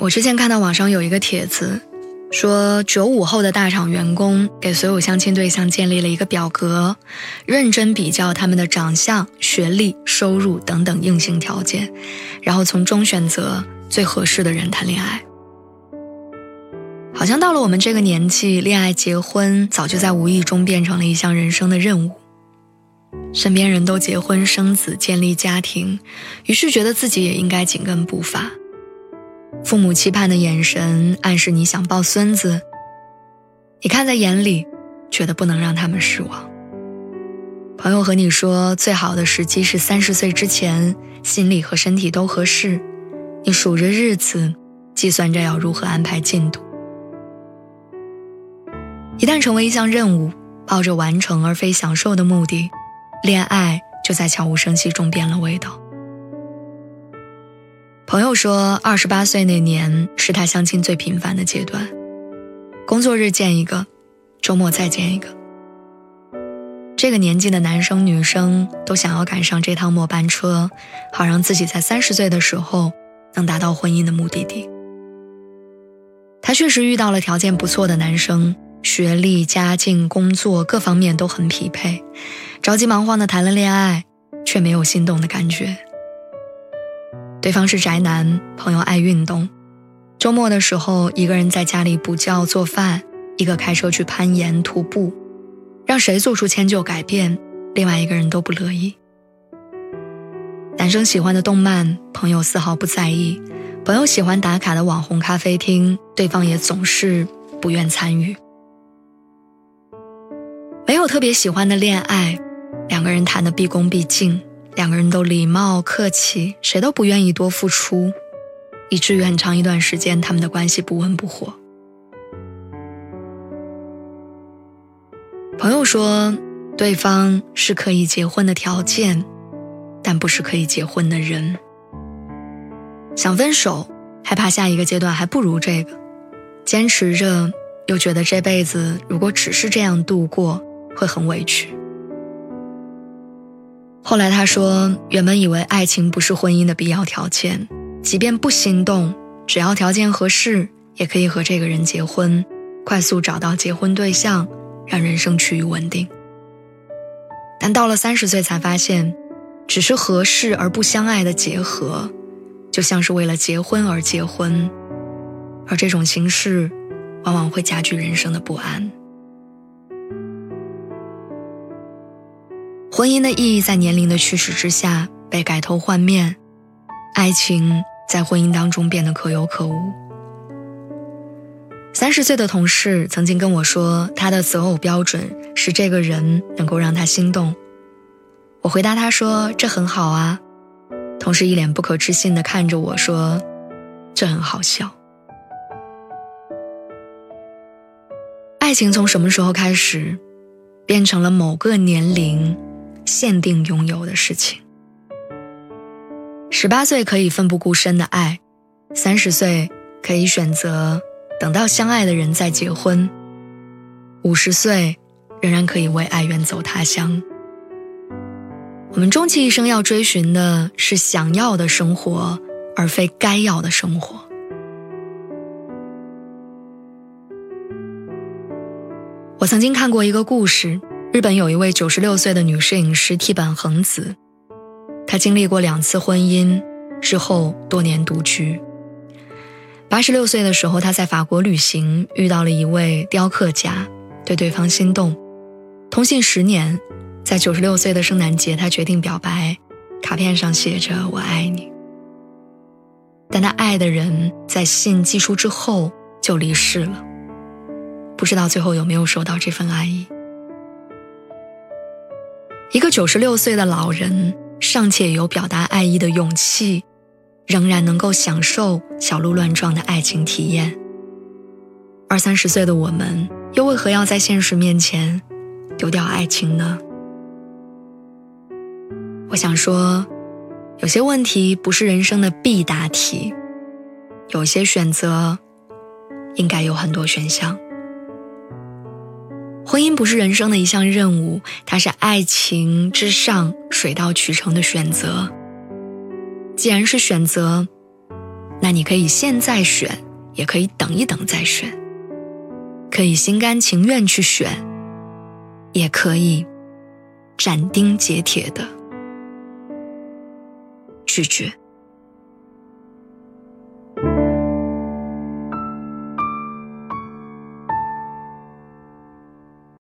我之前看到网上有一个帖子，说九五后的大厂员工给所有相亲对象建立了一个表格，认真比较他们的长相、学历、收入等等硬性条件，然后从中选择最合适的人谈恋爱。好像到了我们这个年纪，恋爱、结婚早就在无意中变成了一项人生的任务。身边人都结婚生子、建立家庭，于是觉得自己也应该紧跟步伐。父母期盼的眼神暗示你想抱孙子，你看在眼里，觉得不能让他们失望。朋友和你说最好的时机是三十岁之前，心理和身体都合适，你数着日子，计算着要如何安排进度。一旦成为一项任务，抱着完成而非享受的目的，恋爱就在悄无声息中变了味道。朋友说，二十八岁那年是他相亲最频繁的阶段，工作日见一个，周末再见一个。这个年纪的男生女生都想要赶上这趟末班车，好让自己在三十岁的时候能达到婚姻的目的地。他确实遇到了条件不错的男生，学历、家境、工作各方面都很匹配，着急忙慌的谈了恋爱，却没有心动的感觉。对方是宅男，朋友爱运动，周末的时候一个人在家里补觉做饭，一个开车去攀岩徒步，让谁做出迁就改变，另外一个人都不乐意。男生喜欢的动漫，朋友丝毫不在意；朋友喜欢打卡的网红咖啡厅，对方也总是不愿参与。没有特别喜欢的恋爱，两个人谈的毕恭毕敬。两个人都礼貌客气，谁都不愿意多付出，以至于很长一段时间，他们的关系不温不火。朋友说，对方是可以结婚的条件，但不是可以结婚的人。想分手，害怕下一个阶段还不如这个；坚持着，又觉得这辈子如果只是这样度过，会很委屈。后来他说，原本以为爱情不是婚姻的必要条件，即便不心动，只要条件合适，也可以和这个人结婚，快速找到结婚对象，让人生趋于稳定。但到了三十岁才发现，只是合适而不相爱的结合，就像是为了结婚而结婚，而这种形式，往往会加剧人生的不安。婚姻的意义在年龄的驱使之下被改头换面，爱情在婚姻当中变得可有可无。三十岁的同事曾经跟我说，他的择偶标准是这个人能够让他心动。我回答他说：“这很好啊。”同事一脸不可置信地看着我说：“这很好笑。”爱情从什么时候开始，变成了某个年龄？限定拥有的事情。十八岁可以奋不顾身的爱，三十岁可以选择等到相爱的人再结婚，五十岁仍然可以为爱远走他乡。我们终其一生要追寻的是想要的生活，而非该要的生活。我曾经看过一个故事。日本有一位九十六岁的女摄影师替本恒子，她经历过两次婚姻之后多年独居。八十六岁的时候，她在法国旅行遇到了一位雕刻家，对对方心动，通信十年，在九十六岁的圣诞节，她决定表白，卡片上写着“我爱你”。但她爱的人在信寄出之后就离世了，不知道最后有没有收到这份爱意。一个九十六岁的老人尚且有表达爱意的勇气，仍然能够享受小鹿乱撞的爱情体验。二三十岁的我们，又为何要在现实面前丢掉爱情呢？我想说，有些问题不是人生的必答题，有些选择应该有很多选项。婚姻不是人生的一项任务，它是爱情之上水到渠成的选择。既然是选择，那你可以现在选，也可以等一等再选；可以心甘情愿去选，也可以斩钉截铁的拒绝。